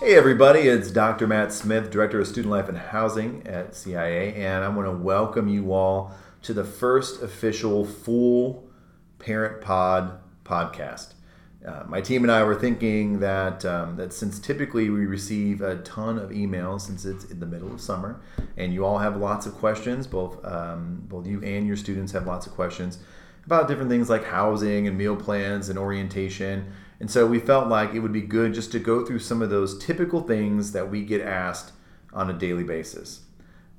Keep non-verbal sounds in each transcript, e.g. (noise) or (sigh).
Hey, everybody, it's Dr. Matt Smith, Director of Student Life and Housing at CIA, and I want to welcome you all to the first official full Parent Pod podcast. Uh, my team and I were thinking that um, that since typically we receive a ton of emails since it's in the middle of summer, and you all have lots of questions, both um, both you and your students have lots of questions about different things like housing and meal plans and orientation. And so we felt like it would be good just to go through some of those typical things that we get asked on a daily basis.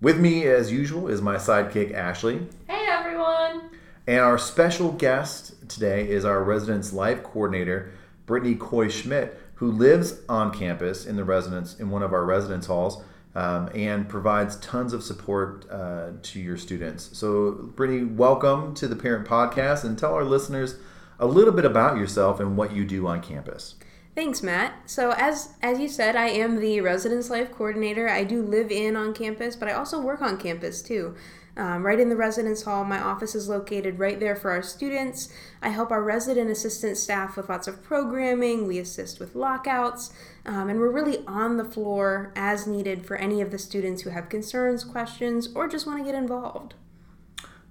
With me, as usual, is my sidekick, Ashley. Hey, everyone. And our special guest today is our residence life coordinator, Brittany Coy Schmidt, who lives on campus in the residence in one of our residence halls um, and provides tons of support uh, to your students. So, Brittany, welcome to the Parent Podcast, and tell our listeners a little bit about yourself and what you do on campus. Thanks, Matt. So as as you said, I am the residence life coordinator. I do live in on campus, but I also work on campus too. Um, right in the residence hall, my office is located right there for our students. I help our resident assistant staff with lots of programming. We assist with lockouts, um, and we're really on the floor as needed for any of the students who have concerns, questions, or just want to get involved.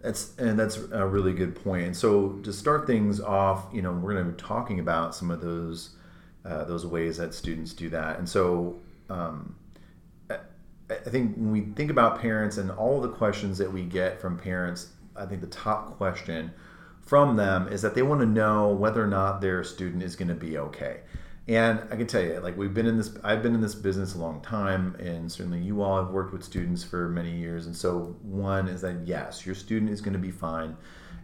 That's and that's a really good point. And so to start things off, you know, we're going to be talking about some of those uh, those ways that students do that. And so um, I think when we think about parents and all the questions that we get from parents, I think the top question from them is that they want to know whether or not their student is going to be okay. And I can tell you, like we've been in this, I've been in this business a long time, and certainly you all have worked with students for many years. And so, one is that yes, your student is going to be fine.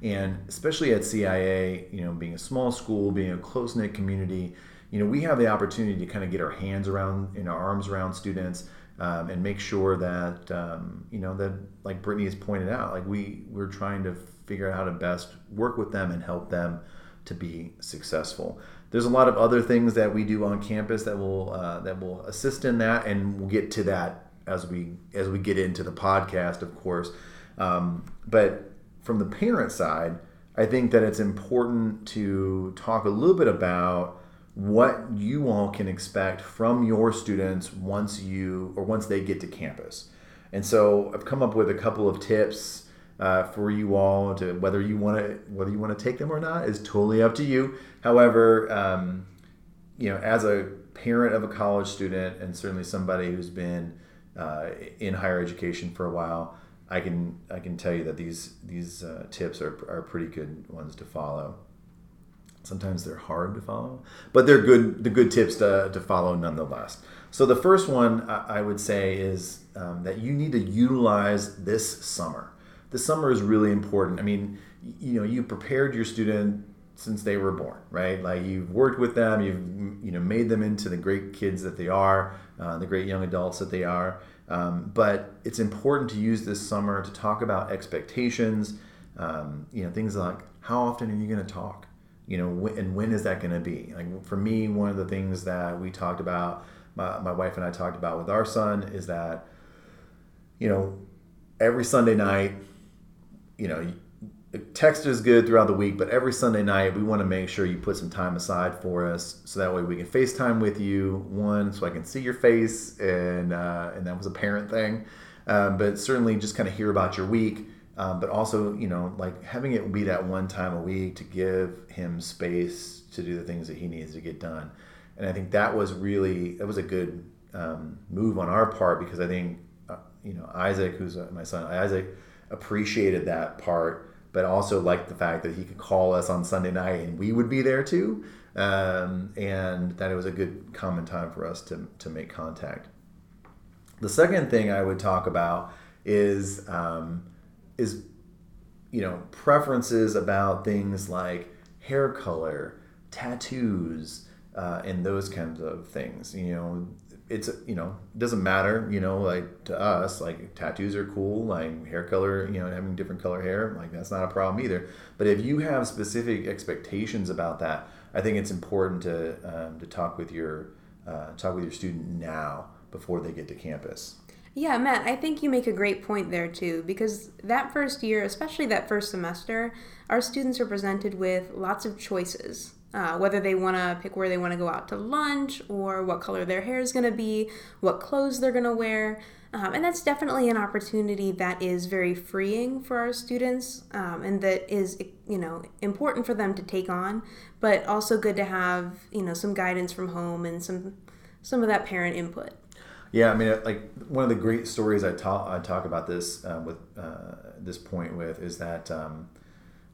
And especially at CIA, you know, being a small school, being a close knit community, you know, we have the opportunity to kind of get our hands around, and our arms around students. Um, and make sure that um, you know that like Brittany has pointed out, like we we're trying to figure out how to best work with them and help them to be successful. There's a lot of other things that we do on campus that will uh, that will assist in that, and we'll get to that as we as we get into the podcast, of course. Um, but from the parent side, I think that it's important to talk a little bit about what you all can expect from your students once you or once they get to campus. And so I've come up with a couple of tips uh, for you all to whether you want to whether you want to take them or not is totally up to you. However, um, you know, as a parent of a college student and certainly somebody who's been uh, in higher education for a while, I can I can tell you that these these uh, tips are, are pretty good ones to follow. Sometimes they're hard to follow, but they're good the good tips to, to follow nonetheless. So the first one I would say is um, that you need to utilize this summer the summer is really important. I mean, you know, you prepared your student since they were born, right? Like you've worked with them, you've you know made them into the great kids that they are, uh, the great young adults that they are. Um, but it's important to use this summer to talk about expectations. Um, you know, things like how often are you going to talk? You know, and when is that going to be? Like for me, one of the things that we talked about, my, my wife and I talked about with our son, is that you know every Sunday night you know, text is good throughout the week, but every Sunday night we want to make sure you put some time aside for us, so that way we can FaceTime with you. One, so I can see your face, and uh, and that was a parent thing, um, but certainly just kind of hear about your week. Um, but also, you know, like having it be that one time a week to give him space to do the things that he needs to get done. And I think that was really that was a good um, move on our part because I think, uh, you know, Isaac, who's uh, my son, Isaac appreciated that part, but also liked the fact that he could call us on Sunday night and we would be there too. Um, and that it was a good common time for us to, to make contact. The second thing I would talk about is um, is you know preferences about things like hair color, tattoos, uh, and those kinds of things. You know, it's you know it doesn't matter you know like to us like tattoos are cool like hair color you know having different color hair like that's not a problem either. But if you have specific expectations about that i think it's important to um, to talk with your uh, talk with your student now before they get to campus. Yeah, Matt, I think you make a great point there too, because that first year, especially that first semester, our students are presented with lots of choices uh, whether they want to pick where they want to go out to lunch or what color their hair is going to be, what clothes they're going to wear. Um, and that's definitely an opportunity that is very freeing for our students um, and that is, you know, important for them to take on, but also good to have, you know, some guidance from home and some some of that parent input. Yeah, I mean, like one of the great stories I talk I talk about this uh, with uh, this point with is that um,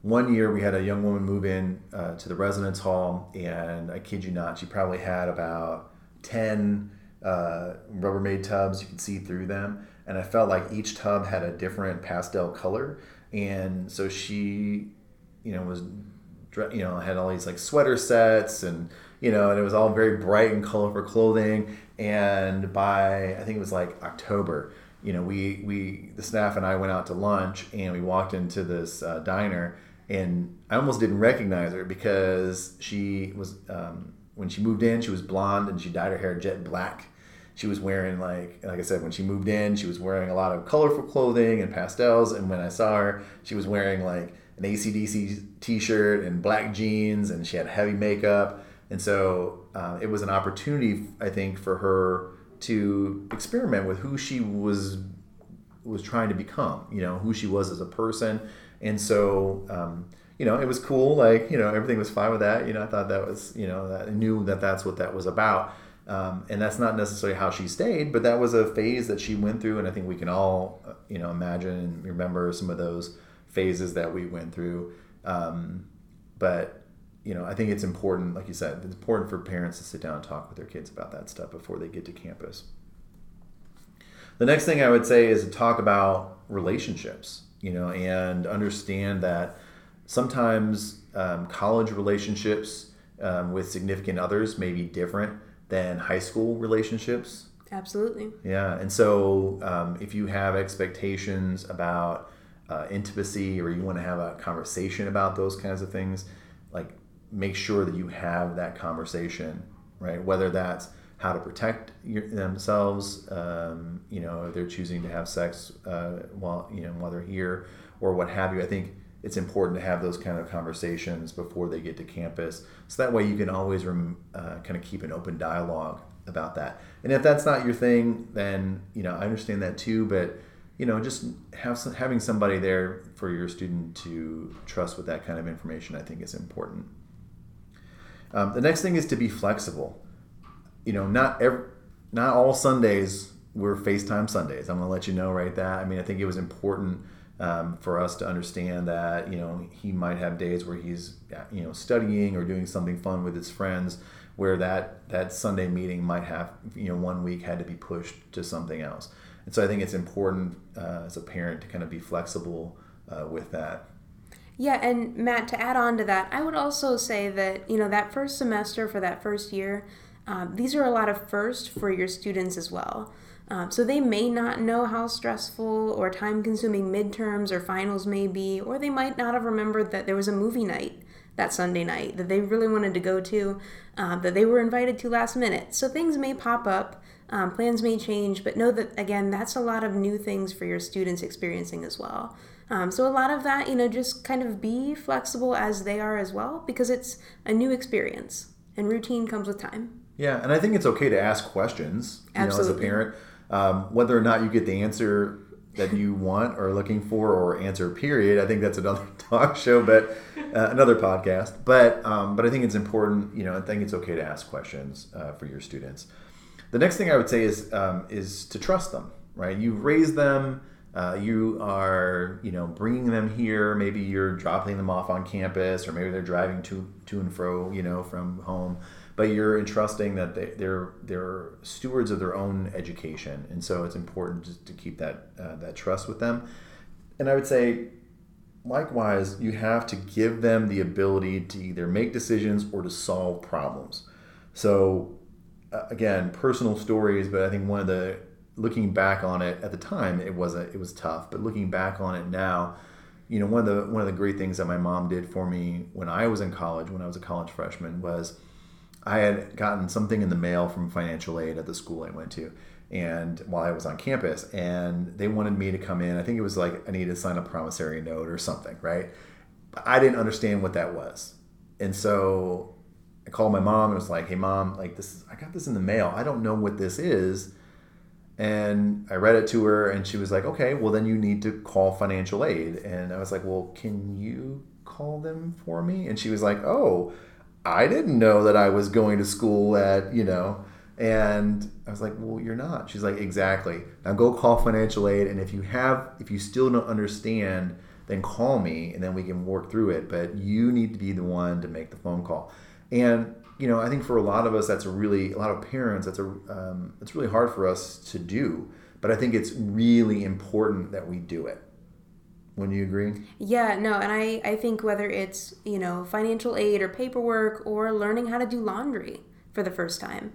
one year we had a young woman move in uh, to the residence hall, and I kid you not, she probably had about ten uh, Rubbermaid tubs. You could see through them, and I felt like each tub had a different pastel color, and so she, you know, was you know had all these like sweater sets and you know, and it was all very bright and colorful clothing. And by I think it was like October, you know, we we the staff and I went out to lunch and we walked into this uh, diner, and I almost didn't recognize her because she was um, when she moved in, she was blonde and she dyed her hair jet black. She was wearing like like I said when she moved in, she was wearing a lot of colorful clothing and pastels. And when I saw her, she was wearing like an AC/DC t-shirt and black jeans, and she had heavy makeup and so uh, it was an opportunity, I think, for her to experiment with who she was was trying to become. You know, who she was as a person. And so, um, you know, it was cool. Like, you know, everything was fine with that. You know, I thought that was, you know, that I knew that that's what that was about. Um, and that's not necessarily how she stayed, but that was a phase that she went through. And I think we can all, you know, imagine and remember some of those phases that we went through. Um, but you know, I think it's important, like you said, it's important for parents to sit down and talk with their kids about that stuff before they get to campus. The next thing I would say is to talk about relationships, you know, and understand that sometimes um, college relationships um, with significant others may be different than high school relationships. Absolutely. Yeah. And so um, if you have expectations about uh, intimacy or you want to have a conversation about those kinds of things, like make sure that you have that conversation, right? Whether that's how to protect your, themselves, um, you know, if they're choosing to have sex uh, while you know while they're here or what have you. I think it's important to have those kind of conversations before they get to campus, so that way you can always rem, uh, kind of keep an open dialogue about that. And if that's not your thing, then you know I understand that too, but you know just have some, having somebody there for your student to trust with that kind of information, I think is important. Um, the next thing is to be flexible. You know, not every, not all Sundays were FaceTime Sundays. I'm going to let you know right that. I mean, I think it was important um, for us to understand that you know he might have days where he's you know studying or doing something fun with his friends, where that that Sunday meeting might have you know one week had to be pushed to something else. And so I think it's important uh, as a parent to kind of be flexible uh, with that. Yeah, and Matt, to add on to that, I would also say that, you know, that first semester for that first year, um, these are a lot of first for your students as well. Um, so they may not know how stressful or time consuming midterms or finals may be, or they might not have remembered that there was a movie night that Sunday night that they really wanted to go to, uh, that they were invited to last minute. So things may pop up, um, plans may change, but know that, again, that's a lot of new things for your students experiencing as well. Um, so a lot of that, you know, just kind of be flexible as they are as well because it's a new experience and routine comes with time. Yeah, and I think it's okay to ask questions, you Absolutely. know, as a parent, um, whether or not you get the answer that you (laughs) want or looking for or answer period. I think that's another (laughs) talk show, but uh, another podcast. But um, but I think it's important, you know, I think it's okay to ask questions uh, for your students. The next thing I would say is um, is to trust them. Right, you've raised them uh, you are you know bringing them here maybe you're dropping them off on campus or maybe they're driving to to and fro you know from home but you're entrusting that they, they're they're stewards of their own education. And so it's important to, to keep that uh, that trust with them. And i would say likewise you have to give them the ability to either make decisions or to solve problems. So uh, again personal stories but i think one of the looking back on it at the time, it was a, it was tough. But looking back on it now, you know, one of the one of the great things that my mom did for me when I was in college, when I was a college freshman, was I had gotten something in the mail from financial aid at the school I went to, and while I was on campus, and they wanted me to come in. I think it was like I needed to sign a promissory note or something, right? But I didn't understand what that was, and so I called my mom and was like, "Hey, mom, like this, I got this in the mail. I don't know what this is." And I read it to her, and she was like, "Okay, well then you need to call financial aid." And I was like, "Well, can you call them for me?" And she was like, "Oh, I didn't know that I was going to school at you know." And I was like, "Well, you're not." She's like, "Exactly. Now go call financial aid, and if you have, if you still don't understand." then call me and then we can work through it. But you need to be the one to make the phone call. And you know, I think for a lot of us, that's really a lot of parents. That's a um, it's really hard for us to do. But I think it's really important that we do it. Wouldn't you agree? Yeah, no, and I, I think whether it's, you know, financial aid or paperwork or learning how to do laundry for the first time,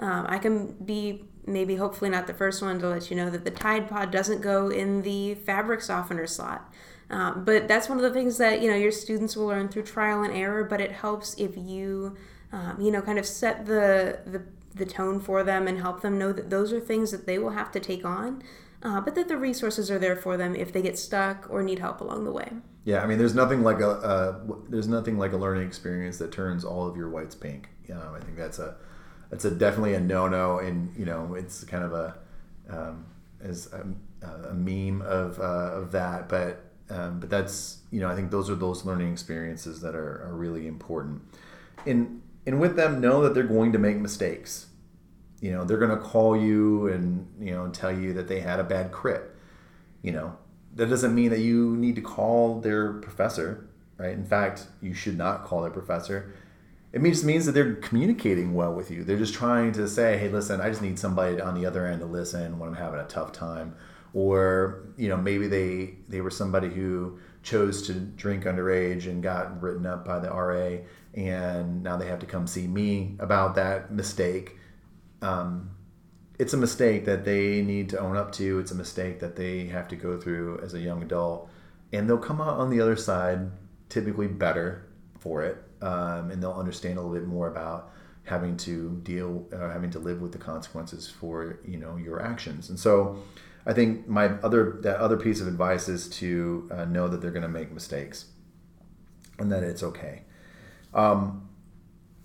um, I can be maybe hopefully not the first one to let you know that the Tide Pod doesn't go in the fabric softener slot. Um, but that's one of the things that you know your students will learn through trial and error. But it helps if you, um, you know, kind of set the, the the tone for them and help them know that those are things that they will have to take on, uh, but that the resources are there for them if they get stuck or need help along the way. Yeah, I mean, there's nothing like a uh, there's nothing like a learning experience that turns all of your whites pink. I think that's a that's a definitely a no no, and you know, it's kind of a um, as a, a meme of uh, of that, but um, but that's you know I think those are those learning experiences that are, are really important. And and with them, know that they're going to make mistakes. You know they're going to call you and you know tell you that they had a bad crit. You know that doesn't mean that you need to call their professor, right? In fact, you should not call their professor. It just means that they're communicating well with you. They're just trying to say, "Hey, listen, I just need somebody on the other end to listen when I'm having a tough time." or you know maybe they they were somebody who chose to drink underage and got written up by the RA and now they have to come see me about that mistake um, it's a mistake that they need to own up to. It's a mistake that they have to go through as a young adult. And they'll come out on the other side typically better for it um, and they'll understand a little bit more about having to deal or having to live with the consequences for you know your actions. And so I think my other that other piece of advice is to uh, know that they're going to make mistakes, and that it's okay. Um,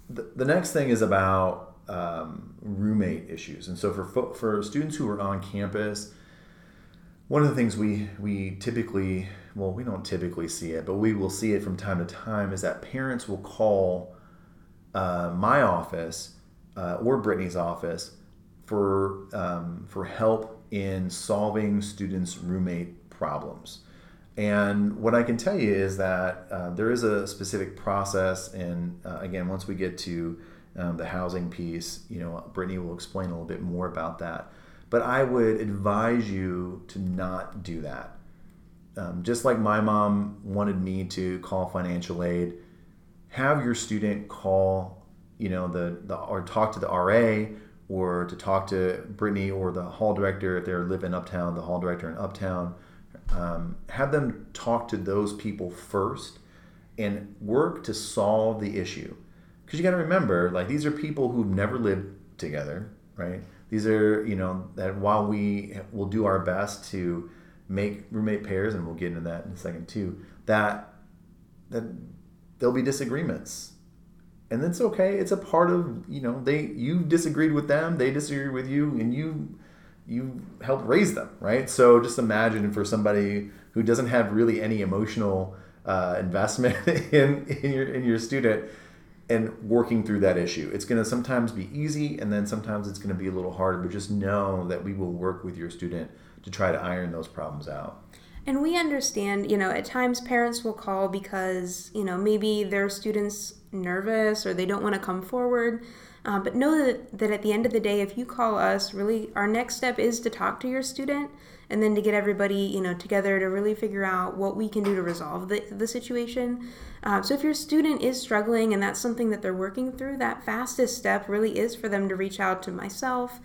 the, the next thing is about um, roommate issues, and so for for students who are on campus, one of the things we we typically well we don't typically see it, but we will see it from time to time is that parents will call uh, my office uh, or Brittany's office for um, for help in solving students' roommate problems. And what I can tell you is that uh, there is a specific process, and uh, again, once we get to um, the housing piece, you know, Brittany will explain a little bit more about that. But I would advise you to not do that. Um, just like my mom wanted me to call financial aid, have your student call, you know, the, the or talk to the RA or to talk to Brittany or the hall director if they're living uptown, the hall director in uptown. Um, have them talk to those people first and work to solve the issue. Because you got to remember, like these are people who've never lived together, right? These are, you know, that while we will do our best to make roommate pairs, and we'll get into that in a second too, that that there'll be disagreements and that's okay. It's a part of you know they you disagreed with them, they disagreed with you, and you you helped raise them, right? So just imagine for somebody who doesn't have really any emotional uh, investment (laughs) in in your in your student and working through that issue. It's going to sometimes be easy, and then sometimes it's going to be a little harder. But just know that we will work with your student to try to iron those problems out. And we understand, you know, at times parents will call because, you know, maybe their students nervous or they don't want to come forward. Uh, but know that, that at the end of the day, if you call us, really our next step is to talk to your student and then to get everybody you know together to really figure out what we can do to resolve the, the situation. Uh, so if your student is struggling and that's something that they're working through, that fastest step really is for them to reach out to myself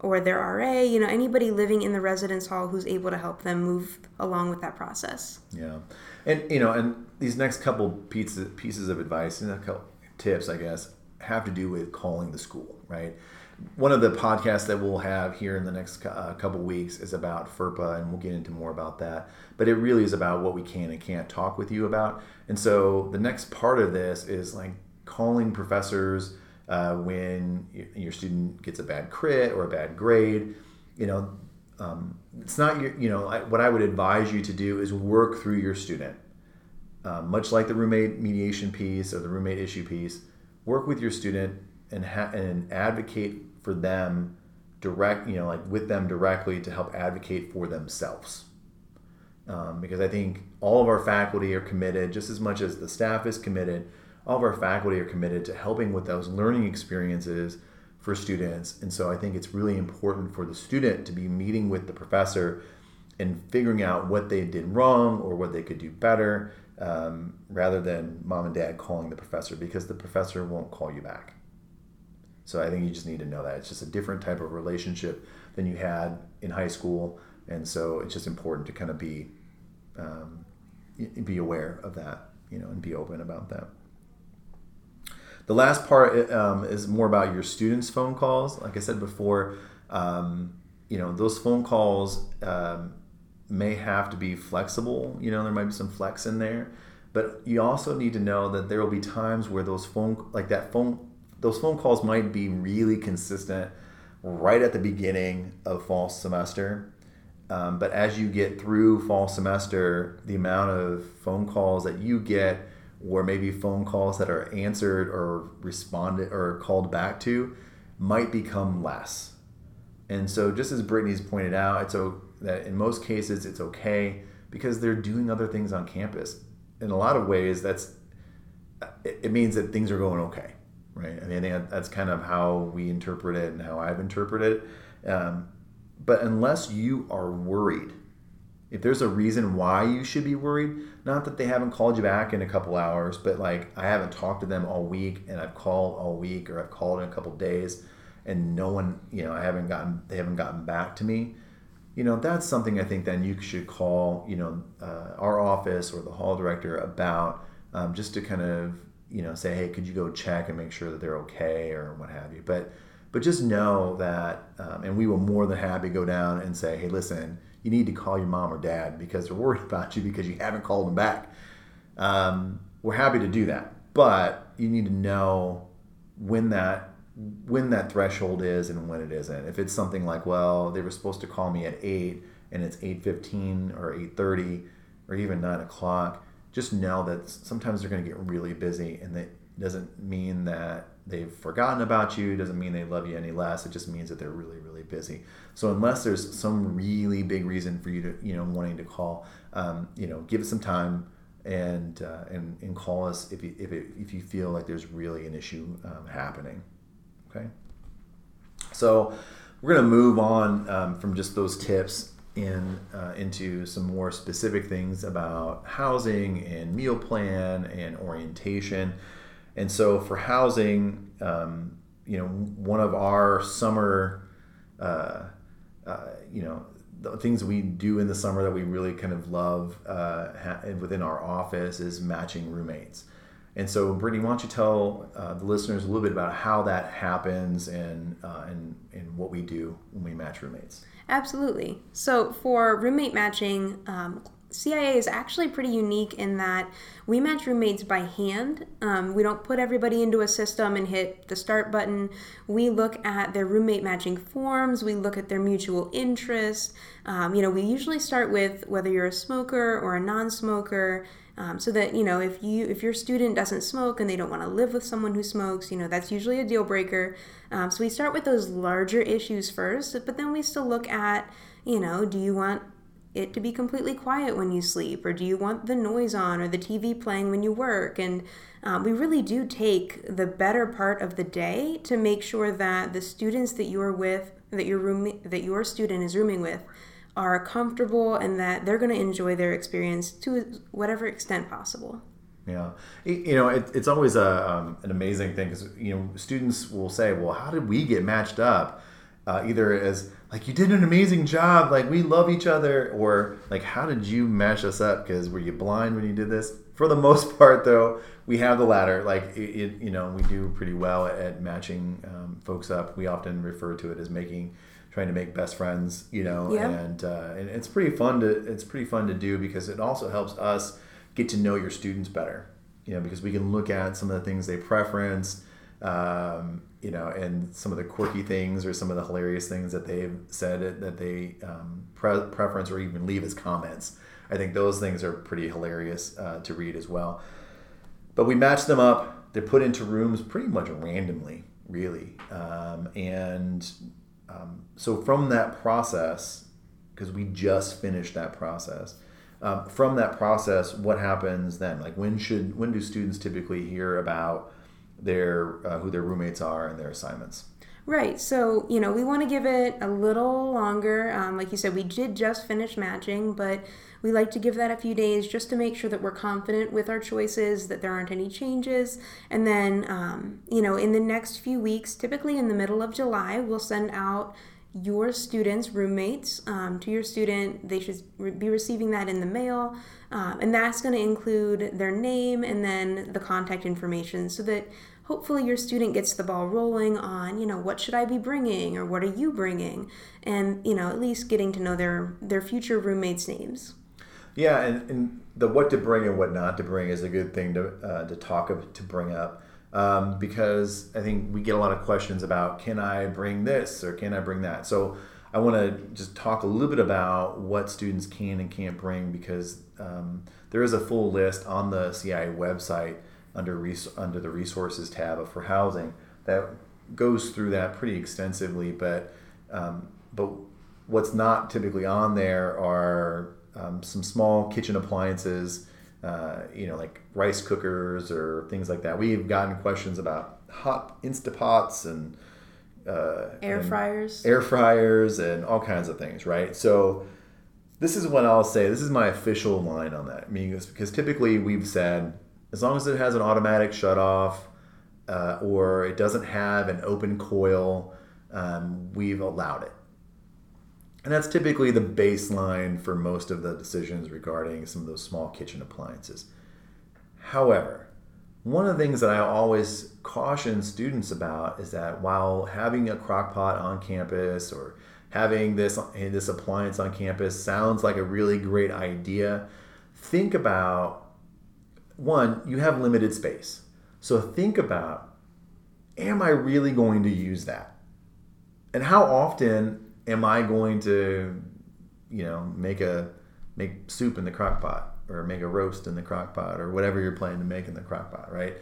or their RA, you know, anybody living in the residence hall who's able to help them move along with that process. Yeah. And, you know, and these next couple pieces, pieces of advice and a couple tips, I guess, have to do with calling the school, right? One of the podcasts that we'll have here in the next uh, couple weeks is about FERPA, and we'll get into more about that. But it really is about what we can and can't talk with you about. And so the next part of this is like calling professors uh, when your student gets a bad crit or a bad grade. You know, um, it's not your, you know, I, what I would advise you to do is work through your student. Uh, much like the roommate mediation piece or the roommate issue piece, work with your student and ha- and advocate for them direct, you know, like with them directly to help advocate for themselves. Um, because I think all of our faculty are committed, just as much as the staff is committed, all of our faculty are committed to helping with those learning experiences for students. And so I think it's really important for the student to be meeting with the professor and figuring out what they did wrong or what they could do better um, rather than mom and dad calling the professor because the professor won't call you back. So I think you just need to know that it's just a different type of relationship than you had in high school, and so it's just important to kind of be um, be aware of that, you know, and be open about that. The last part um, is more about your students' phone calls. Like I said before, um, you know, those phone calls um, may have to be flexible. You know, there might be some flex in there, but you also need to know that there will be times where those phone, like that phone those phone calls might be really consistent right at the beginning of fall semester. Um, but as you get through fall semester, the amount of phone calls that you get, or maybe phone calls that are answered or responded or called back to, might become less. And so, just as Brittany's pointed out, it's o- that in most cases it's okay because they're doing other things on campus. In a lot of ways, that's it means that things are going okay right? I mean, that's kind of how we interpret it and how I've interpreted it. Um, but unless you are worried, if there's a reason why you should be worried, not that they haven't called you back in a couple hours, but like I haven't talked to them all week and I've called all week or I've called in a couple days and no one, you know, I haven't gotten, they haven't gotten back to me. You know, that's something I think then you should call, you know, uh, our office or the hall director about um, just to kind of you know say hey could you go check and make sure that they're okay or what have you. But but just know that um, and we will more than happy go down and say hey listen you need to call your mom or dad because they're worried (laughs) about you because you haven't called them back. Um, we're happy to do that but you need to know when that when that threshold is and when it isn't. If it's something like well they were supposed to call me at 8 and it's 8.15 or 8.30 or even 9 o'clock just know that sometimes they're going to get really busy and that doesn't mean that they've forgotten about you doesn't mean they love you any less it just means that they're really really busy. So unless there's some really big reason for you to you know wanting to call um, you know give us some time and uh, and, and call us if you, if, it, if you feel like there's really an issue um, happening okay? So we're going to move on um, from just those tips in uh, into some more specific things about housing and meal plan and orientation. And so for housing, um, you know, one of our summer, uh, uh, you know, the things we do in the summer that we really kind of love uh, ha- within our office is matching roommates. And so, Brittany, why don't you tell uh, the listeners a little bit about how that happens and, uh, and, and what we do when we match roommates? Absolutely. So, for roommate matching, um, CIA is actually pretty unique in that we match roommates by hand. Um, we don't put everybody into a system and hit the start button. We look at their roommate matching forms, we look at their mutual interest. Um, you know, we usually start with whether you're a smoker or a non smoker. Um, so that you know if you if your student doesn't smoke and they don't want to live with someone who smokes you know that's usually a deal breaker. Um, so we start with those larger issues first but then we still look at you know do you want it to be completely quiet when you sleep? Or do you want the noise on or the tv playing when you work? And um, we really do take the better part of the day to make sure that the students that you're with that your room that your student is rooming with are comfortable and that they're going to enjoy their experience to whatever extent possible. Yeah, you know, it, it's always a, um, an amazing thing because you know students will say, "Well, how did we get matched up?" Uh, either as like you did an amazing job, like we love each other, or like how did you match us up? Because were you blind when you did this? For the most (laughs) part, though, we have the latter. Like it, it you know, we do pretty well at matching um, folks up. We often refer to it as making trying to make best friends, you know, yeah. and uh, and it's pretty fun to it's pretty fun to do because it also helps us get to know your students better. you know, because we can look at some of the things they preference, um, you know, and some of the quirky things or some of the hilarious things that they've said that they um, pre- preference or even leave as comments. I think those things are pretty hilarious uh, to read as well. But we match them up. They're put into rooms pretty much randomly, really. Um, and um, so from that process, because we just finished that process, um, from that process, what happens then? Like when should when do students typically hear about their uh, who their roommates are and their assignments? Right. So, you know, we want to give it a little longer. Um, like you said, we did just finish matching, but we like to give that a few days just to make sure that we're confident with our choices, that there aren't any changes. And then, um, you know, in the next few weeks, typically in the middle of July, we'll send out your students' roommates um, to your student. They should be receiving that in the mail. Um, and that's going to include their name and then the contact information so that hopefully your student gets the ball rolling on you know what should i be bringing or what are you bringing? And you know at least getting to know their their future roommates names. Yeah and, and the what to bring and what not to bring is a good thing to, uh, to talk of, to bring up. Um, because i think we get a lot of questions about can i bring this or can i bring that? So i want to just talk a little bit about what students can and can't bring because um, there is a full list on the cia website under res- under the resources tab for housing that goes through that pretty extensively. But um, but what's not typically on there are um, some small kitchen appliances, uh, you know, like rice cookers or things like that. We've gotten questions about hot Instapots and uh, air and fryers, air fryers, and all kinds of things, right? So this is what I'll say. This is my official line on that. I mean, because typically we've said as long as it has an automatic shut off uh, or it doesn't have an open coil, um, we've allowed it. And that's typically the baseline for most of the decisions regarding some of those small kitchen appliances. However, one of the things that I always caution students about is that while having a crock pot on campus or having this this appliance on campus sounds like a really great idea, think about one, you have limited space. So think about am I really going to use that? And how often am I going to, you know, make a make soup in the crock pot or make a roast in the crock pot or whatever you're planning to make in the crock pot, right?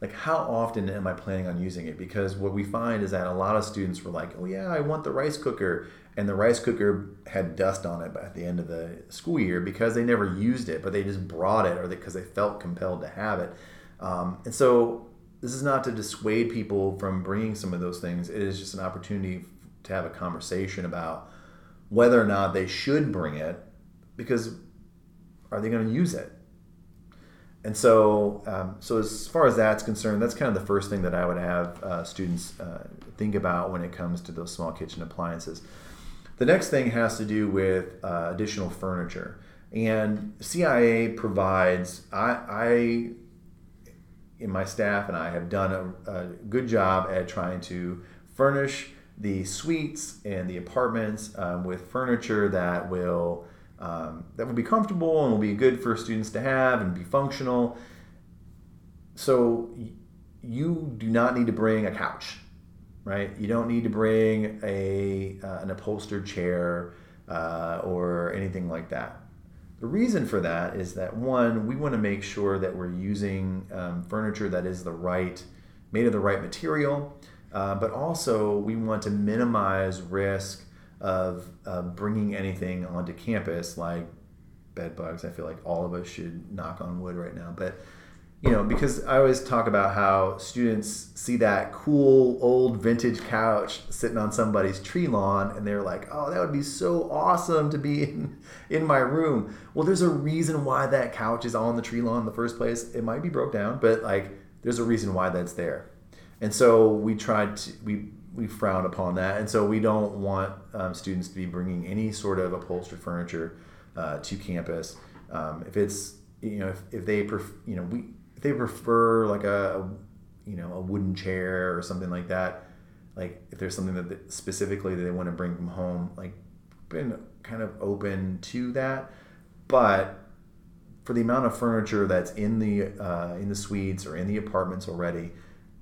Like how often am I planning on using it? Because what we find is that a lot of students were like, "Oh yeah, I want the rice cooker." And the rice cooker had dust on it at the end of the school year because they never used it, but they just brought it or because they, they, felt compelled to have it. Um, and so this is not to dissuade people from bringing some of those things. It is just an opportunity to have a conversation about whether or not they should bring it because are they going to use it? And so, um, so as far as that's concerned, that's kind of the first thing that I would have uh, students uh, think about when it comes to those small kitchen appliances. The next thing has to do with uh, additional furniture. And CIA provides, I, I, in my staff and I have done a, a good job at trying to furnish the suites and the apartments um, with furniture that will um, that will be comfortable and will be good for students to have and be functional. So you do not need to bring a couch right? You don't need to bring a uh, an upholstered chair uh, or anything like that. The reason for that is that one, we want to make sure that we're using um, furniture that is the right, made of the right material, uh, but also we want to minimize risk of bringing anything onto campus like bed bugs. I feel like all of us should knock on wood right now, but you know, because I always talk about how students see that cool old vintage couch sitting on somebody's tree lawn and they're like, oh, that would be so awesome to be (laughs) in, in my room. Well, there's a reason why that couch is on the tree lawn in the first place. It might be broke down, but like there's a reason why that's there. And so we tried to, we, we frown upon that. And so we don't want um, students to be bringing any sort of upholstered furniture uh, to campus. Um, if it's, you know, if, if they, pref- you know, we, if they prefer like a, you know a wooden chair or something like that like if there's something that they, specifically that they want to bring from home like been kind of open to that but for the amount of furniture that's in the uh, in the suites or in the apartments already,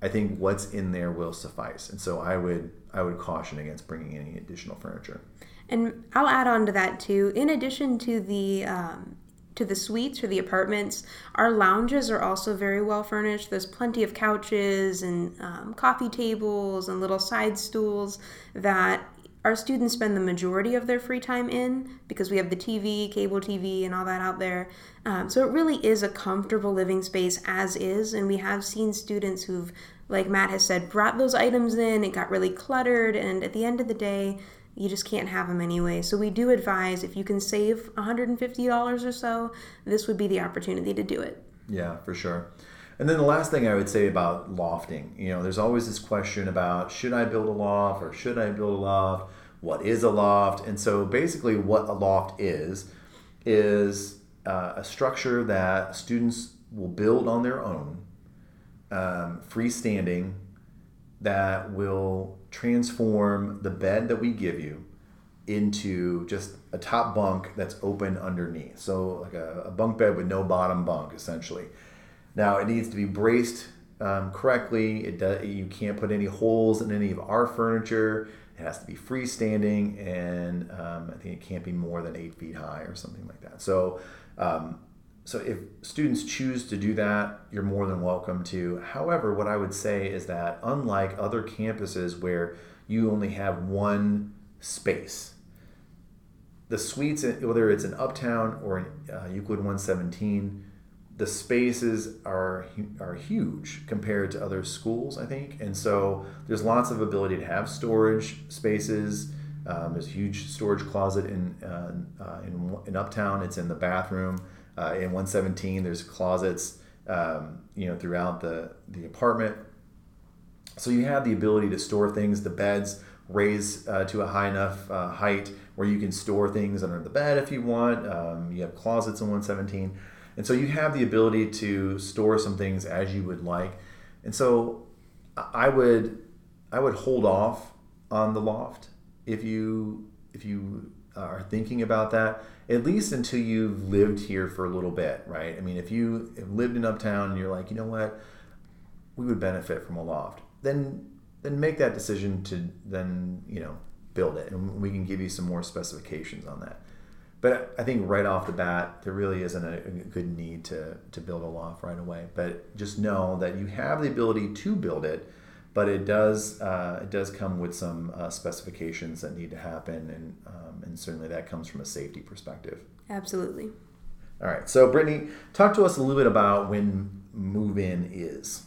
I think what's in there will suffice. And so I would I would caution against bringing any additional furniture. And I'll add on to that too. In addition to the um, to the suites or the apartments, our lounges are also very well furnished. There's plenty of couches and um, coffee tables and little side stools that our students spend the majority of their free time in because we have the TV, cable TV, and all that out there. Um, so it really is a comfortable living space as is. And we have seen students who've, like Matt has said, brought those items in. It got really cluttered. And at the end of the day, you just can't have them anyway. So we do advise if you can save $150 or so, this would be the opportunity to do it. Yeah, for sure. And then the last thing I would say about lofting, you know, there's always this question about should I build a loft or should I build a loft? What is a loft? And so basically, what a loft is, is uh, a structure that students will build on their own, um, freestanding, that will transform the bed that we give you into just a top bunk that's open underneath. So, like a, a bunk bed with no bottom bunk, essentially. Now it needs to be braced um, correctly. It does, you can't put any holes in any of our furniture. It has to be freestanding, and um, I think it can't be more than eight feet high or something like that. So, um, so if students choose to do that, you're more than welcome to. However, what I would say is that unlike other campuses where you only have one space, the suites, whether it's in Uptown or uh, Euclid 117 the spaces are are huge compared to other schools, I think, and so there's lots of ability to have storage spaces. Um, there's a huge storage closet in uh, uh, in, in Uptown. It's in the bathroom. Uh, in 117, there's closets, um, you know, throughout the the apartment. So you have the ability to store things. The beds raise uh, to a high enough uh, height where you can store things under the bed if you want. Um, you have closets in 117. And so you have the ability to store some things as you would like. And so I would I would hold off on the loft if you if you Uh, are thinking about that at least until you've lived here for a little bit, right? I mean, if you have lived in Uptown and you're like, you know what, we would benefit from a loft, then then make that decision to then you know build it, and we can give you some more specifications on that. But I think right off the bat, there really isn't a, a, good need to, to build a loft right away. But just know that you have the ability to build it, but it does uh, it does come with some uh, specifications that need to happen, and um, and certainly that comes from a safety perspective. Absolutely. All right. So Brittany, talk to us a little bit about when move in is.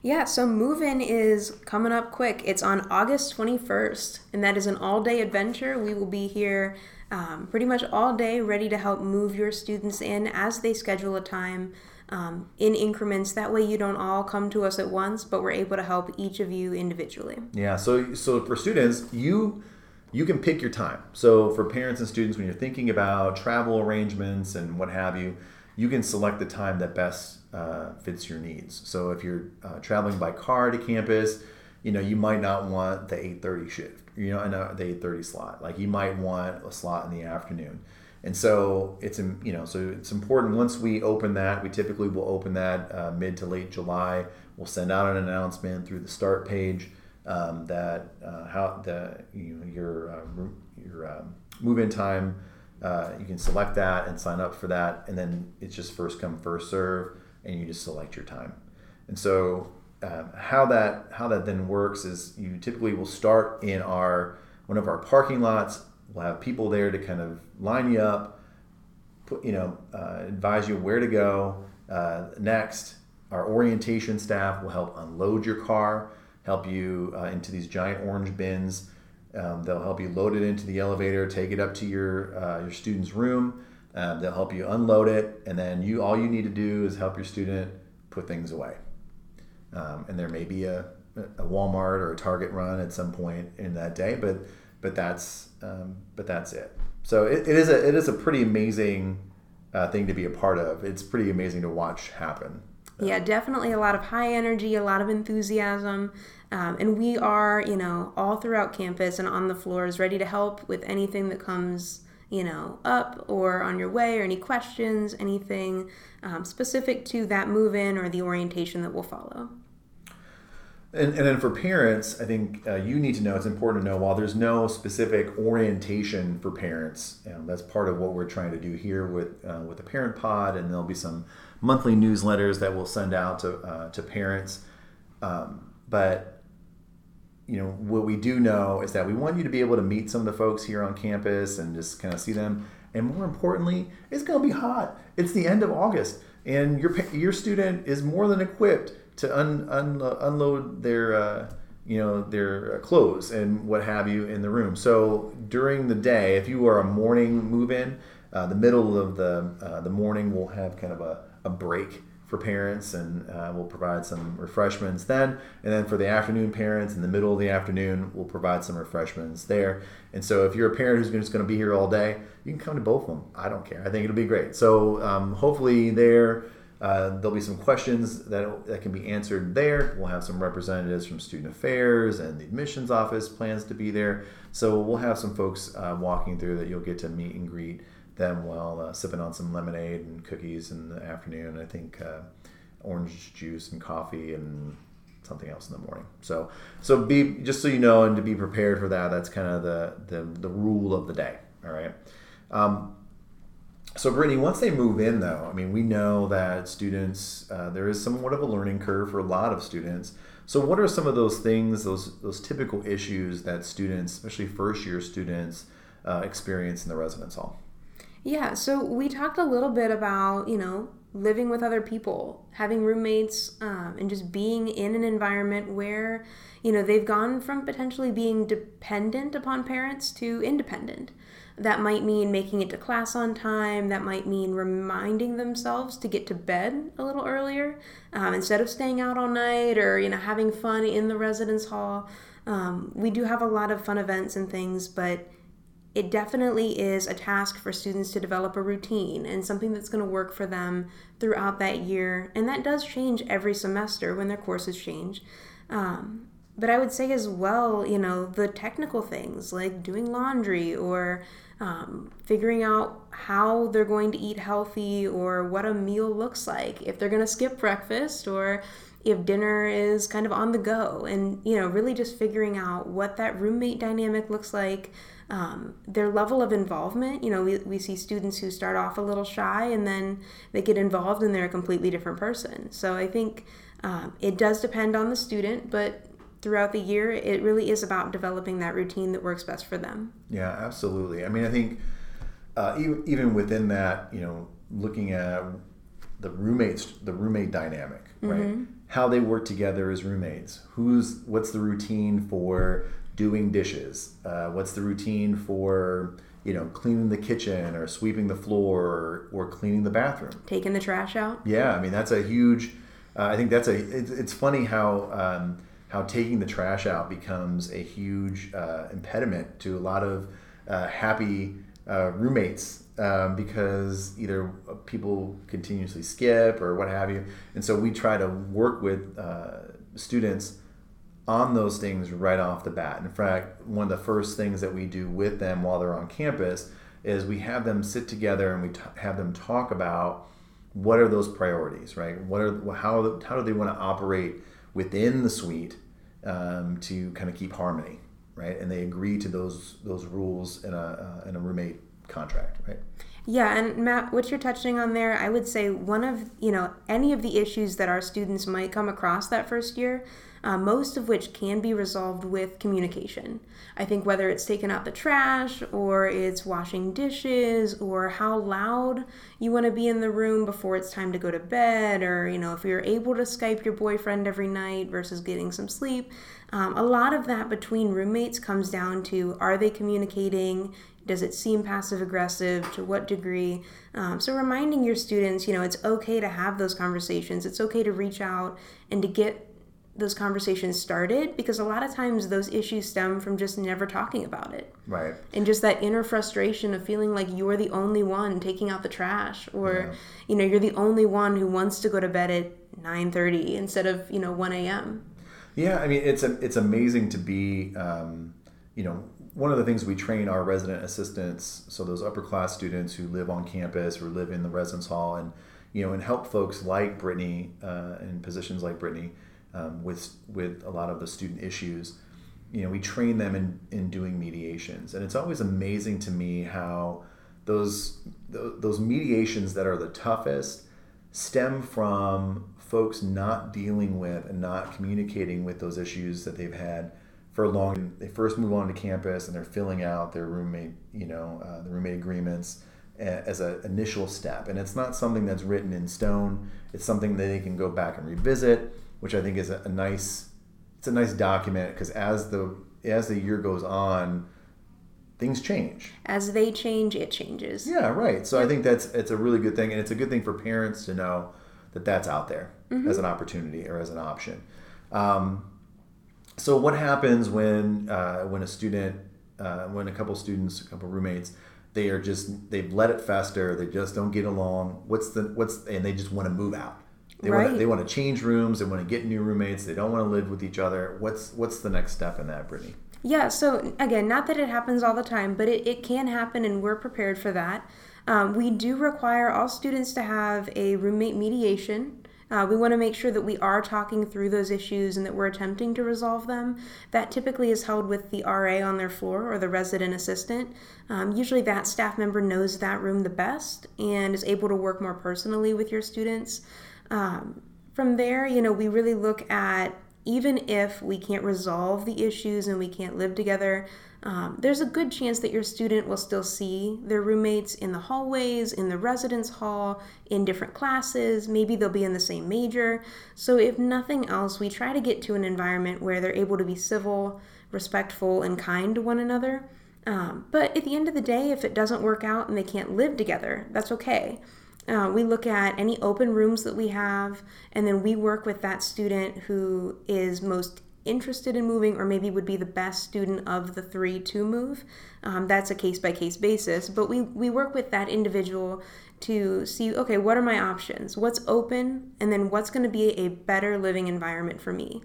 Yeah, so move in is coming up quick. It's on August 21st, and that is an all day adventure. We will be here um, pretty much all day ready to help move your students in as they schedule a time um, in increments. That way, you don't all come to us at once, but we're able to help each of you individually. Yeah. So, so for students, you you can pick your time. So for parents and students, when you're thinking about travel arrangements and what have you, you can select the time that best uh, fits your needs. So if you're uh, traveling by car to campus, you know you might not want the 8:30 shift you know, in a, the 8:30 slot. Like you might want a slot in the afternoon. And so it's you know so it's important once we open that we typically will open that uh, mid to late July. We'll send out an announcement through the start page um, that uh, how the you know, your uh, your um, move in time. You can select that and sign up for that, and then it's just first come first serve, and you just select your time. And so um, how that how that then works is you typically will start in our one of our parking lots. We'll have people there to kind of line you up, put you know, uh, advise you where to go. Uh, next, our orientation staff will help unload your car, help you uh, into these giant orange bins. Um, they'll help you load it into the elevator, take it up to your uh, your student's room. Um, they'll help you unload it, and then you all you need to do is help your student put things away um, and there may be a, a Walmart or a Target run at some point in that day, but but that's um, but that's it. So it, it is a it is a pretty amazing uh, thing to be a part of. It's pretty amazing to watch happen. Yeah, definitely a lot of high energy, a lot of enthusiasm. Um, and we are, you know, all throughout campus and on the floors ready to help with anything that comes you know, up or on your way, or any questions, anything um, specific to that move in or the orientation that will follow. And, and then for parents, I think uh, you need to know it's important to know while there's no specific orientation for parents, you know, that's part of what we're trying to do here with uh, with the Parent Pod, and there'll be some monthly newsletters that we'll send out to uh, to parents. Um, but you know what we do know is that we want you to be able to meet some of the folks here on campus and just kind of see them. And more importantly, it's going to be hot. It's the end of August, and your your student is more than equipped to un, un, unload their uh, you know their clothes and what have you in the room. So during the day, if you are a morning move-in, uh, the middle of the uh, the morning will have kind of a, a break for parents and uh, we'll provide some refreshments then. And then for the afternoon parents in the middle of the afternoon we'll provide some refreshments there. And so if you're a parent who's just going to be here all day you can come to both of them. I don't care. I think it'll be great. So um, hopefully there uh, there'll be some questions that, that can be answered there we'll have some representatives from student affairs and the admissions office plans to be there so we'll have some folks uh, walking through that you'll get to meet and greet them while uh, sipping on some lemonade and cookies in the afternoon. I think uh, orange juice and coffee and something else in the morning. So, so be just so you know, and to be prepared for that. That's kind of the the, the rule of the day. All right. Um, so, Brittany, once they move in, though, I mean, we know that students uh, there is somewhat of a learning curve for a lot of students. So, what are some of those things, those those typical issues that students, especially first year students, uh, experience in the residence hall? Yeah, so we talked a little bit about, you know, living with other people, having roommates, um, and just being in an environment where, you know, they've gone from potentially being dependent upon parents to independent. That might mean making it to class on time. That might mean reminding themselves to get to bed a little earlier um, instead of staying out all night or, you know, having fun in the residence hall. Um, we do have a lot of fun events and things, but it definitely is a task for students to develop a routine and something that's going to work for them throughout that year. And that does change every semester when their courses change. Um, but I would say as well, you know, the technical things like doing laundry or um, figuring out how they're going to eat healthy or what a meal looks like, if they're going to skip breakfast or if dinner is kind of on the go, and, you know, really just figuring out what that roommate dynamic looks like um, their level of involvement. You know, we, we see students who start off a little shy and then they get involved and they're a completely different person. So I think um, it does depend on the student, but throughout the year, it really is about developing that routine that works best for them. Yeah, absolutely. I mean, I think uh, even, even within that, you know, looking at the roommates, the roommate dynamic, right? Mm-hmm. How they work together as roommates. Who's what's the routine for doing dishes? Uh, what's the routine for you know cleaning the kitchen or sweeping the floor or, or cleaning the bathroom? Taking the trash out. Yeah, I mean that's a huge. Uh, I think that's a. It's, it's funny how um, how taking the trash out becomes a huge uh, impediment to a lot of uh, happy uh, roommates um, because either people continuously skip or what have you, and so we try to work with uh, students on those things right off the bat. In fact, one of the first things that we do with them while they're on campus is we have them sit together and we t- have them talk about what are those priorities, right? What are how how do they want to operate within the suite um, to kind of keep harmony, right? And they agree to those those rules in a uh, in a roommate contract, right? Yeah, and Matt, what you're touching on there, I would say one of you know any of the issues that our students might come across that first year uh, most of which can be resolved with communication. I think whether it's taking out the trash or it's washing dishes or how loud you want to be in the room before it's time to go to bed, or you know, if you're able to Skype your boyfriend every night versus getting some sleep. Um, a lot of that between roommates comes down to are they communicating? Does it seem passive aggressive? To what degree? Um, so, reminding your students, you know, it's okay to have those conversations. It's okay to reach out and to get those conversations started because a lot of times those issues stem from just never talking about it. Right. And just that inner frustration of feeling like you're the only one taking out the trash or yeah. you know, you're the only one who wants to go to bed at 9:30 instead of, you know, 1 a.m. Yeah, I mean it's a, it's amazing to be um, you know, one of the things we train our resident assistants, so those upper class students who live on campus or live in the residence hall, and you know, and help folks like Brittany uh, in positions like Brittany um, with with a lot of the student issues. You know, we train them in in doing mediations, and it's always amazing to me how those those mediations that are the toughest stem from folks not dealing with and not communicating with those issues that they've had for a long. They first move on to campus and they're filling out their roommate, you know, uh, the roommate agreements as an initial step. And it's not something that's written in stone. It's something that they can go back and revisit, which I think is a, a nice. It's a nice document because as the as the year goes on, things change. As they change, it changes. Yeah, right. So I think that's it's a really good thing, and it's a good thing for parents to know that that's out there mm-hmm. as an opportunity or as an option. Um, so what happens when uh, when a student, uh, when a couple students, a couple roommates, they are just they've let it fester. They just don't get along. What's the what's and they just want to move out. They right. want to, they want to change rooms. They want to get new roommates. They don't want to live with each other. What's what's the next step in that, Brittany? Yeah. So again, not that it happens all the time, but it, it can happen, and we're prepared for that. Um, we do require all students to have a roommate mediation. Uh, we want to make sure that we are talking through those issues and that we're attempting to resolve them. That typically is held with the RA on their floor or the resident assistant. Um, usually, that staff member knows that room the best and is able to work more personally with your students. Um, from there, you know, we really look at even if we can't resolve the issues and we can't live together, um, there's a good chance that your student will still see their roommates in the hallways, in the residence hall, in different classes. Maybe they'll be in the same major. So, if nothing else, we try to get to an environment where they're able to be civil, respectful, and kind to one another. Um, but at the end of the day, if it doesn't work out and they can't live together, that's okay. Uh, we look at any open rooms that we have, and then we work with that student who is most interested in moving or maybe would be the best student of the three to move. Um, that's a case by case basis, but we, we work with that individual to see okay, what are my options? What's open? And then what's going to be a better living environment for me?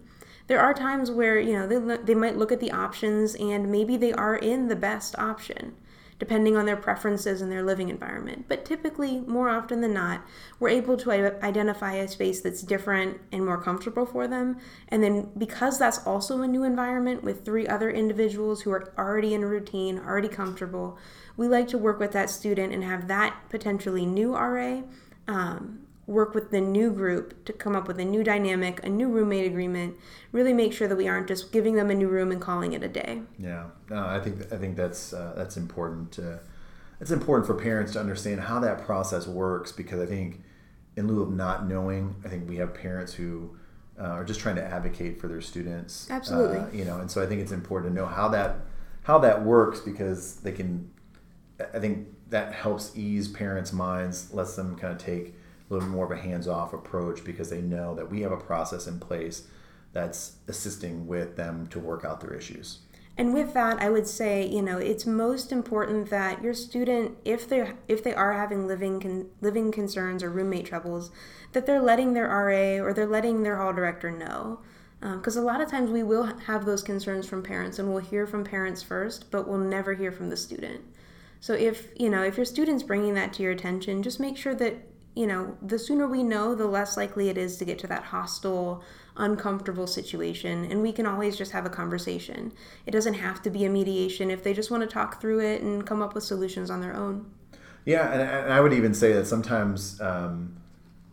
There are times where, you know, they, they might look at the options and maybe they are in the best option depending on their preferences and their living environment. But typically, more often than not, we're able to identify a space that's different and more comfortable for them. And then, because that's also a new environment with three other individuals who are already in a routine, already comfortable, we like to work with that student and have that potentially new RA um, work with the new group to come up with a new dynamic, a new roommate agreement. Really make sure that we aren't just giving them a new room and calling it a day. Yeah, no, I think I think that's uh, that's important. To, it's important for parents to understand how that process works because I think, in lieu of not knowing, I think we have parents who uh, are just trying to advocate for their students. Absolutely. Uh, you know, and so I think it's important to know how that how that works because they can. I think that helps ease parents' minds, lets them kind of take a little more of a hands-off approach because they know that we have a process in place that's assisting with them to work out their issues. And with that, I would say, you know, it's most important that your student, if they if they are having living con, living concerns or roommate troubles, that they're letting their RA or they're letting their hall director know. Because um, a lot of times we will have those concerns from parents, and we'll hear from parents first, but we'll never hear from the student. So if you know if your student's bringing that to your attention, just make sure that you know, the sooner we know, the less likely it is to get to that hostile, uncomfortable situation. And we can always just have a conversation. It doesn't have to be a mediation if they just want to talk through it and come up with solutions on their own. Yeah, and, and I would even say that sometimes um,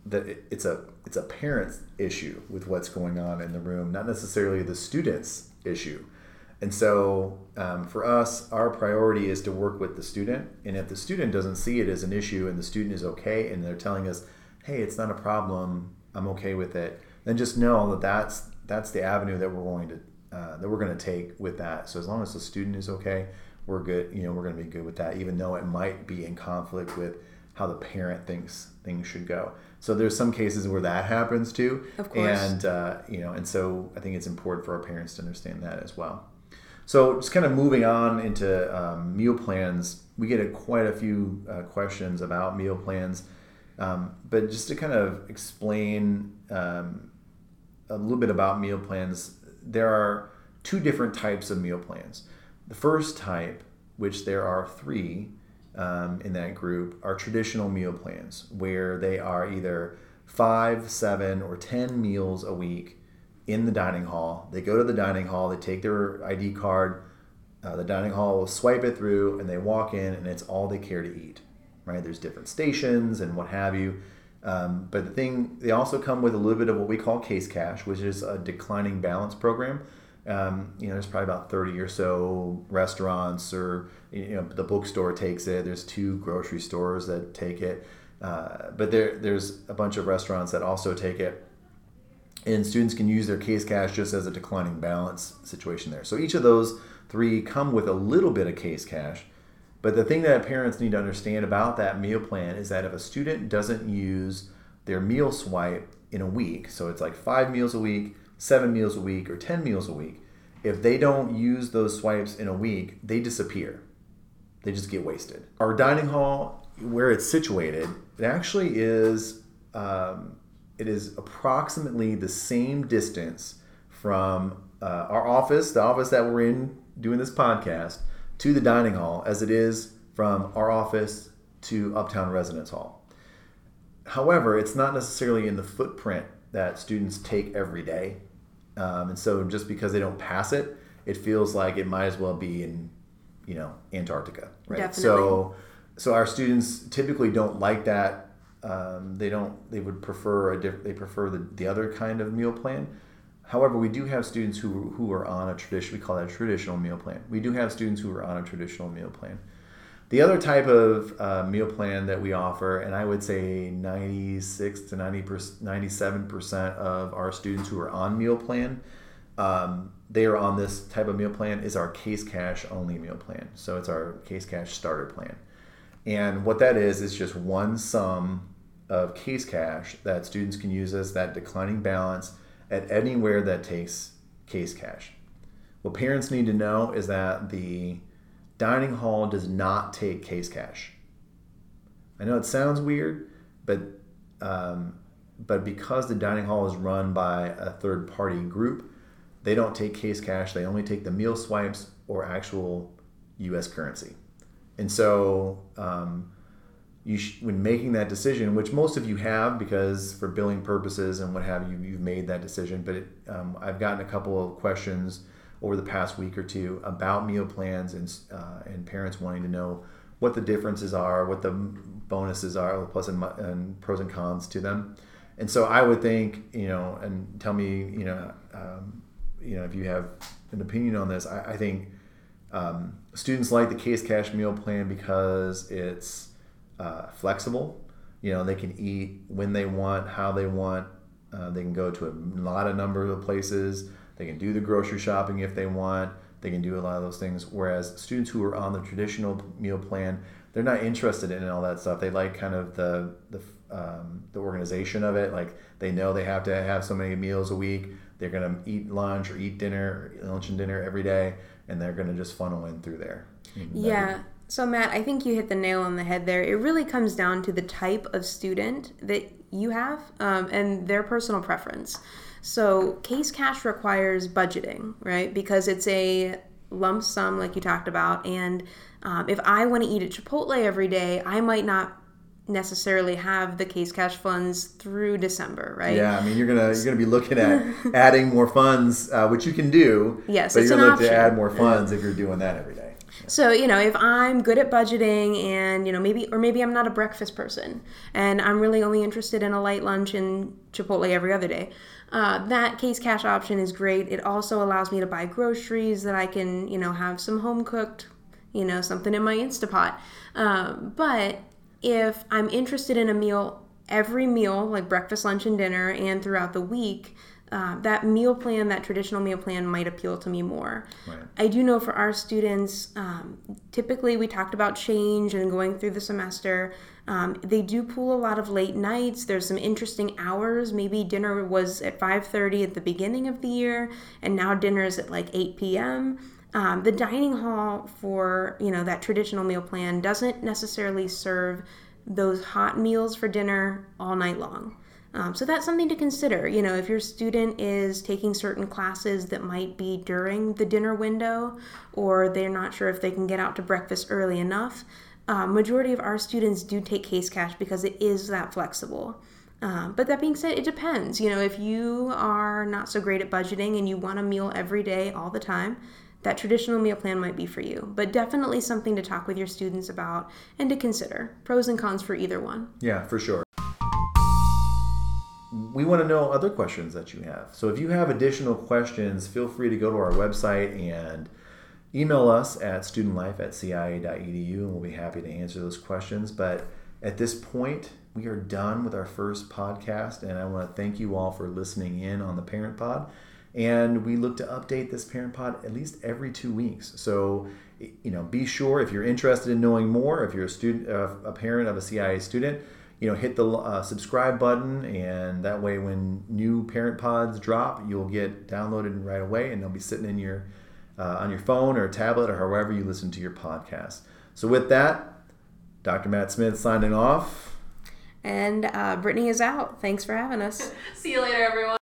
that it's a it's a parent's issue with what's going on in the room, not necessarily the student's issue. And so um, for us, our priority is to work with the student. And if the student doesn't see it as an issue and the student is okay and they're telling us, hey, it's not a problem, I'm okay with it, then just know that that's, that's the avenue that we're going to uh, that we're going to take with that. So as long as the student is okay, we're good. You know, we're going to be good with that, even though it might be in conflict with how the parent thinks things should go. So there's some cases where that happens too. Of course. And uh, you know, and so I think it's important for our parents to understand that as well. So just kind of moving on into um, meal plans, we get a, quite a few uh, questions about meal plans. Um, but just to kind of explain um, a little bit about meal plans, there are two different types of meal plans. The first type, which there are three um, in that group, are traditional meal plans, where they are either five, seven, or ten meals a week in the dining hall. They go to the dining hall, they take their ID card, uh, the dining hall will swipe it through, and they walk in, and it's all they care to eat. Right? There's different stations and what have you. Um, but the thing, they also come with a little bit of what we call case cash, which is a declining balance program. Um, you know, there's probably about 30 or so restaurants, or you know, the bookstore takes it. There's two grocery stores that take it, uh, but there there's a bunch of restaurants that also take it and students can use their case cash just as a declining balance situation there. So each of those three come with a little bit of case cash. But the thing that parents need to understand about that meal plan is that if a student doesn't use their meal swipe in a week, so it's like five meals a week, seven meals a week, or 10 meals a week, if they don't use those swipes in a week, they disappear. They just get wasted. Our dining hall, where it's situated, it actually is um, it is approximately the same distance from uh, our office, the office that we're in doing this podcast, to the dining hall as it is from our office to Uptown Residence Hall. However, it's not necessarily in the footprint that students take every day. Um, and so just because they don't pass it, it feels like it might as well be in, you know, Antarctica, right? Definitely. So, so our students typically don't like that um, they don't. They would prefer a diff, They prefer the, the other kind of meal plan. However, we do have students who who are on a tradition. We call that a traditional meal plan. We do have students who are on a traditional meal plan. The other type of uh, meal plan that we offer, and I would say 96 to 90 97% of our students who are on meal plan, um, they are on this type of meal plan, is our case cash only meal plan. So it's our case cash starter plan. And what that is, is just one sum of case cash that students can use as that declining balance at anywhere that takes case cash. What parents need to know is that the dining hall does not take case cash. I know it sounds weird, but um, but because the dining hall is run by a third party group, they don't take case cash. They only take the meal swipes or actual U.S. currency. And so, um, you sh- when making that decision, which most of you have because for billing purposes and what have you, you've made that decision. But it, um, I've gotten a couple of questions over the past week or two about meal plans and uh, and parents wanting to know what the differences are, what the bonuses are, plus and, and pros and cons to them. And so I would think, you know, and tell me, you know, um, you know, if you have an opinion on this, I, I think um, students like the case cash meal plan because it's uh, flexible. You know, they can eat when they want, how they want. Uh, they can go to a lot of number of places. They can do the grocery shopping if they want. They can do a lot of those things. Whereas students who are on the traditional meal plan, they're not interested in all that stuff. They like kind of the the um, the organization of it. Like they know they have to have so many meals a week. They're gonna eat lunch or eat dinner, lunch and dinner every day and they're going to just funnel in through there. Yeah. So, Matt, I think you hit the nail on the head there. It really comes down to the type of student that you have um, and their personal preference. So, case cash requires budgeting, right? Because it's a lump sum, like you talked about. And um, if I want to eat at Chipotle every day, I might not necessarily have the case cash funds through December, right? Yeah, I mean you're gonna you're gonna be looking at (laughs) adding more funds, uh, which you can do. Yes, but it's you're gonna look option. to add more funds if you're doing that every day. So, you know, if I'm good at budgeting and, you know, maybe, or maybe I'm not a breakfast person and I'm really only interested in a light lunch and Chipotle every other day, uh, that case cash option is great. It also allows me to buy groceries that I can, you know, have some home cooked, you know, something in my Instapot. Um, but if I'm interested in a meal every meal, like breakfast, lunch, and dinner, and throughout the week, uh, that meal plan, that traditional meal plan, might appeal to me more. Right. I do know for our students, um, typically we talked about change and going through the semester. Um, they do pull a lot of late nights. There's some interesting hours. Maybe dinner was at 5:30 at the beginning of the year, and now dinner is at like 8 p.m. Um, the dining hall for you know that traditional meal plan doesn't necessarily serve those hot meals for dinner all night long. Um, so that's something to consider. You know, if your student is taking certain classes that might be during the dinner window, or they're not sure if they can get out to breakfast early enough, uh, majority of our students do take case cash because it is that flexible. Um, but that being said, it depends. You know, if you are not so great at budgeting and you want a meal every day all the time, that traditional meal plan might be for you. But definitely something to talk with your students about and to consider. Pros and cons for either one. Yeah, for sure. We want to know other questions that you have. So if you have additional questions, feel free to go to our website and email us at studentlife at cia.edu and we'll be happy to answer those questions. But at this point, we are done with our first podcast, and I want to thank you all for listening in on the Parent Pod. And we look to update this Parent Pod at least every two weeks. So, you know, be sure if you're interested in knowing more, if you're a student, uh, a parent of a CIA student, you know, hit the uh, subscribe button, and that way, when new Parent Pods drop, you'll get downloaded right away, and they'll be sitting in your uh, on your phone or tablet or however you listen to your podcast. So, with that, Dr. Matt Smith signing off. And uh, Brittany is out. Thanks for having us. (laughs) See you later, everyone.